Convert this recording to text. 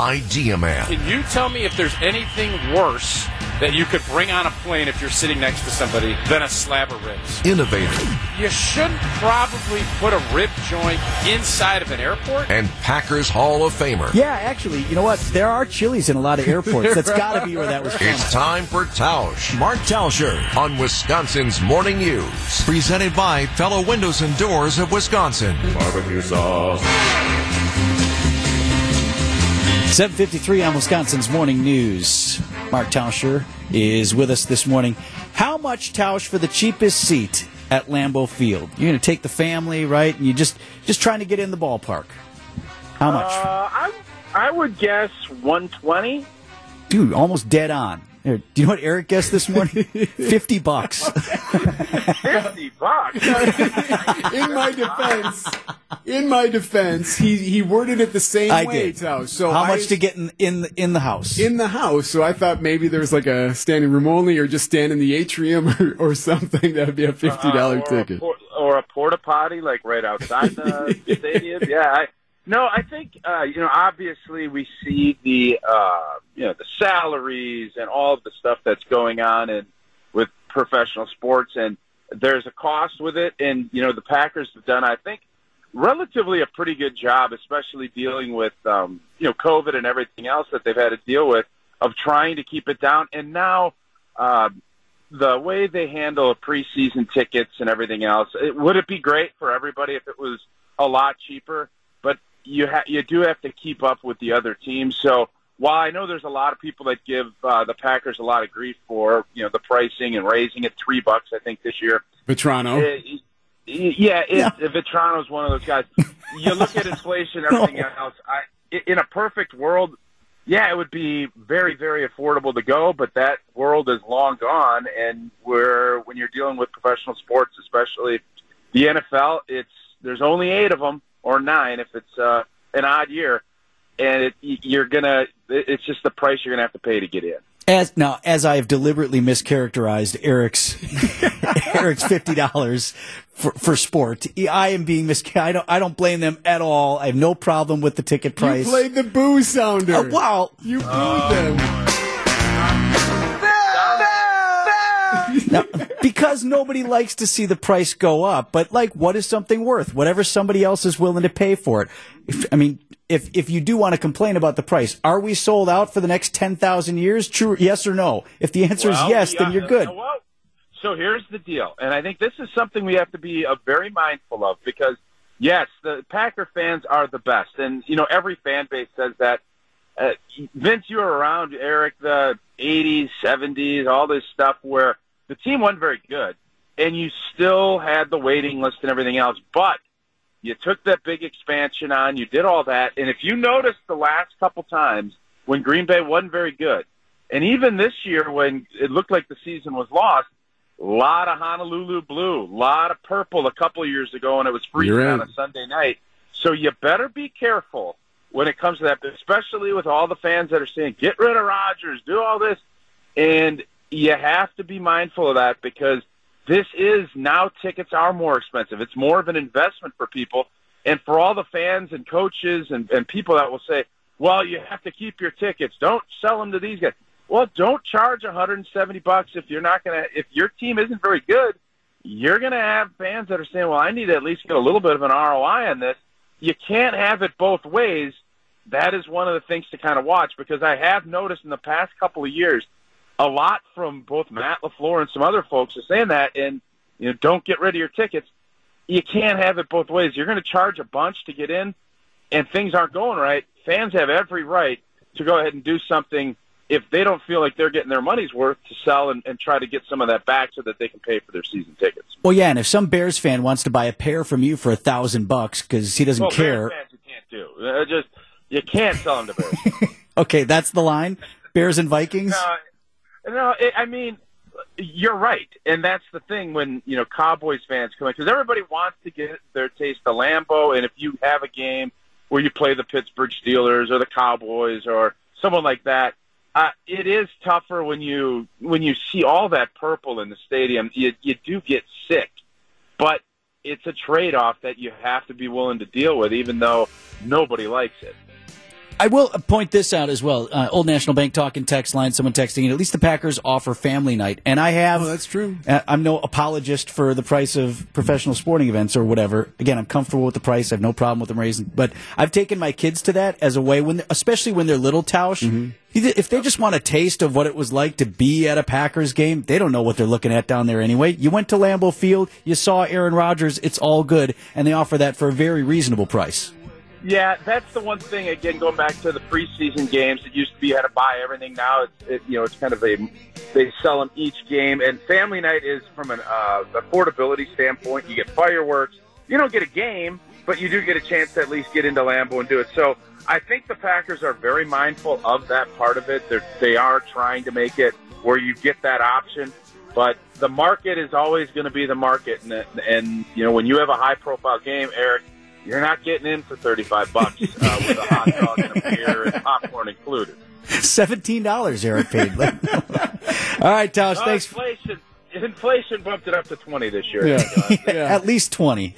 Idea Man. Can you tell me if there's anything worse that you could bring on a plane if you're sitting next to somebody than a slab of ribs? Innovator. You shouldn't probably put a rib joint inside of an airport. And Packers Hall of Famer. Yeah, actually, you know what? There are Chili's in a lot of airports. That's got to be where that was from. It's time for Tausch. Mark Tauscher on Wisconsin's Morning News. Presented by Pella Windows and Doors of Wisconsin. Barbecue sauce. 753 on Wisconsin's Morning News. Mark Tauscher is with us this morning. How much Tausch for the cheapest seat at Lambeau Field? You're going to take the family, right? And you just just trying to get in the ballpark. How much? Uh, I, I would guess 120. Dude, almost dead on. Here, do you know what Erik guessed this morning? 50 bucks. 50 bucks. in my defense, in my defense, he he worded it the same I way. did. Tao. So how I- much to get in in the, in the house? in the house? So I thought maybe there's like a standing room only, or just stand in the atrium, or, or something. That would be a fifty dollar Uh, or a ticket. por- or a porta potty, like right outside the stadium. Yeah. I, no, I think uh, you know. Obviously, we see the uh, you know the salaries and all of the stuff that's going on and with professional sports, and there's a cost with it. And you know, the Packers have done, I think, relatively a pretty good job, especially dealing with um, you know COVID and everything else that they've had to deal with, of trying to keep it down. And now. Uh, the way they handle preseason tickets and everything else, it, would it be great for everybody if it was a lot cheaper? But you ha- you do have to keep up with the other teams. So while I know there's a lot of people that give uh, the Packers a lot of grief for you know the pricing and raising it three bucks, I think this year. Vitrano. It- it- yeah, it, Vitrano's one of those guys. You look at inflation, and everything else. I, in a perfect world, yeah, it would be very, very affordable to go, but that world is long gone. And where when you're dealing with professional sports, especially the NFL, it's there's only eight of them or nine if it's uh, an odd year, and it, you're gonna. It's just the price you're gonna have to pay to get in. As now, as I have deliberately mischaracterized Erik's Erik's fifty dollars for, for sport, I am being mis. I don't. I don't blame them at all. I have no problem with the ticket price. You price. played the boo sounder. Oh, wow. You booed oh, them. Now, because nobody likes to see the price go up, but like, what is something worth? Whatever somebody else is willing to pay for it. If, I mean, if if you do want to complain about the price, are we sold out for the next ten thousand years? True, yes or no? If the answer Well, is yes, yeah, then you're good. Well, so here's the deal, and I think this is something we have to be uh, very mindful of because yes, the Packer fans are the best, and you know every fan base says that. Uh, Vince, you were around Erik the '80s, '70s, all this stuff where the team wasn't very good, and you still had the waiting list and everything else, but you took that big expansion on, you did all that, and if you noticed the last couple times when Green Bay wasn't very good, and even this year when it looked like the season was lost, a lot of Honolulu blue, a lot of purple a couple of years ago, and it was freezing on a Sunday night. So you better be careful when it comes to that, especially with all the fans that are saying, get rid of Rodgers, do all this. And you have to be mindful of that because this is now tickets are more expensive. It's more of an investment for people. And for all the fans and coaches and, and people that will say, well, you have to keep your tickets. Don't sell them to these guys. Well, don't charge 170 bucks if you're not going to, if your team isn't very good, you're going to have fans that are saying, well, I need to at least get a little bit of an ROI on this. You can't have it both ways. That is one of the things to kind of watch because I have noticed in the past couple of years, a lot from both Matt LaFleur and some other folks are saying that, and you know, don't get rid of your tickets. You can't have it both ways. You're going to charge a bunch to get in, and things aren't going right. Fans have every right to go ahead and do something if they don't feel like they're getting their money's worth to sell and, and try to get some of that back so that they can pay for their season tickets. Well, yeah, and if some Bears fan wants to buy a pair from you for a thousand bucks because he doesn't well, care, Bears fans you can't do. Uh, just you can't sell them to Bears. okay, that's the line. Bears and Vikings. No, no. It, I mean, you're right, and that's the thing when you know Cowboys fans come in because everybody wants to get their taste of Lambeau, and if you have a game where you play the Pittsburgh Steelers or the Cowboys or someone like that, uh, it is tougher when you when you see all that purple in the stadium. You you do get sick, but it's a trade off that you have to be willing to deal with, even though nobody likes it. I will point this out as well. Uh, Old National Bank talking text line, someone texting, and at least the Packers offer family night. And I have. Oh, that's true. uh, I'm no apologist for the price of professional sporting events or whatever. Again, I'm comfortable with the price. I have no problem with them raising. But I've taken my kids to that as a way, when, especially when they're little, Tausch. Mm-hmm. If they just want a taste of what it was like to be at a Packers game, they don't know what they're looking at down there anyway. You went to Lambeau Field, you saw Aaron Rodgers, it's all good, and they offer that for a very reasonable price. Yeah, that's the one thing. Again, going back to the preseason games, it used to be you had to buy everything. Now it's it, you know it's kind of a they sell them each game. And family night is from an uh, affordability standpoint. You get fireworks. You don't get a game, but you do get a chance to at least get into Lambeau and do it. So I think the Packers are very mindful of that part of it. They're, they are trying to make it where you get that option. But the market is always going to be the market, and, and you know when you have a high profile game, Erik you're not getting in for 35 bucks uh, with a hot dog and a beer and popcorn included. Seventeen dollars, Erik paid. All right, Tausch. Oh, uh, thanks. Inflation, inflation bumped it up to twenty this year. Yeah. Yeah. yeah. At least twenty.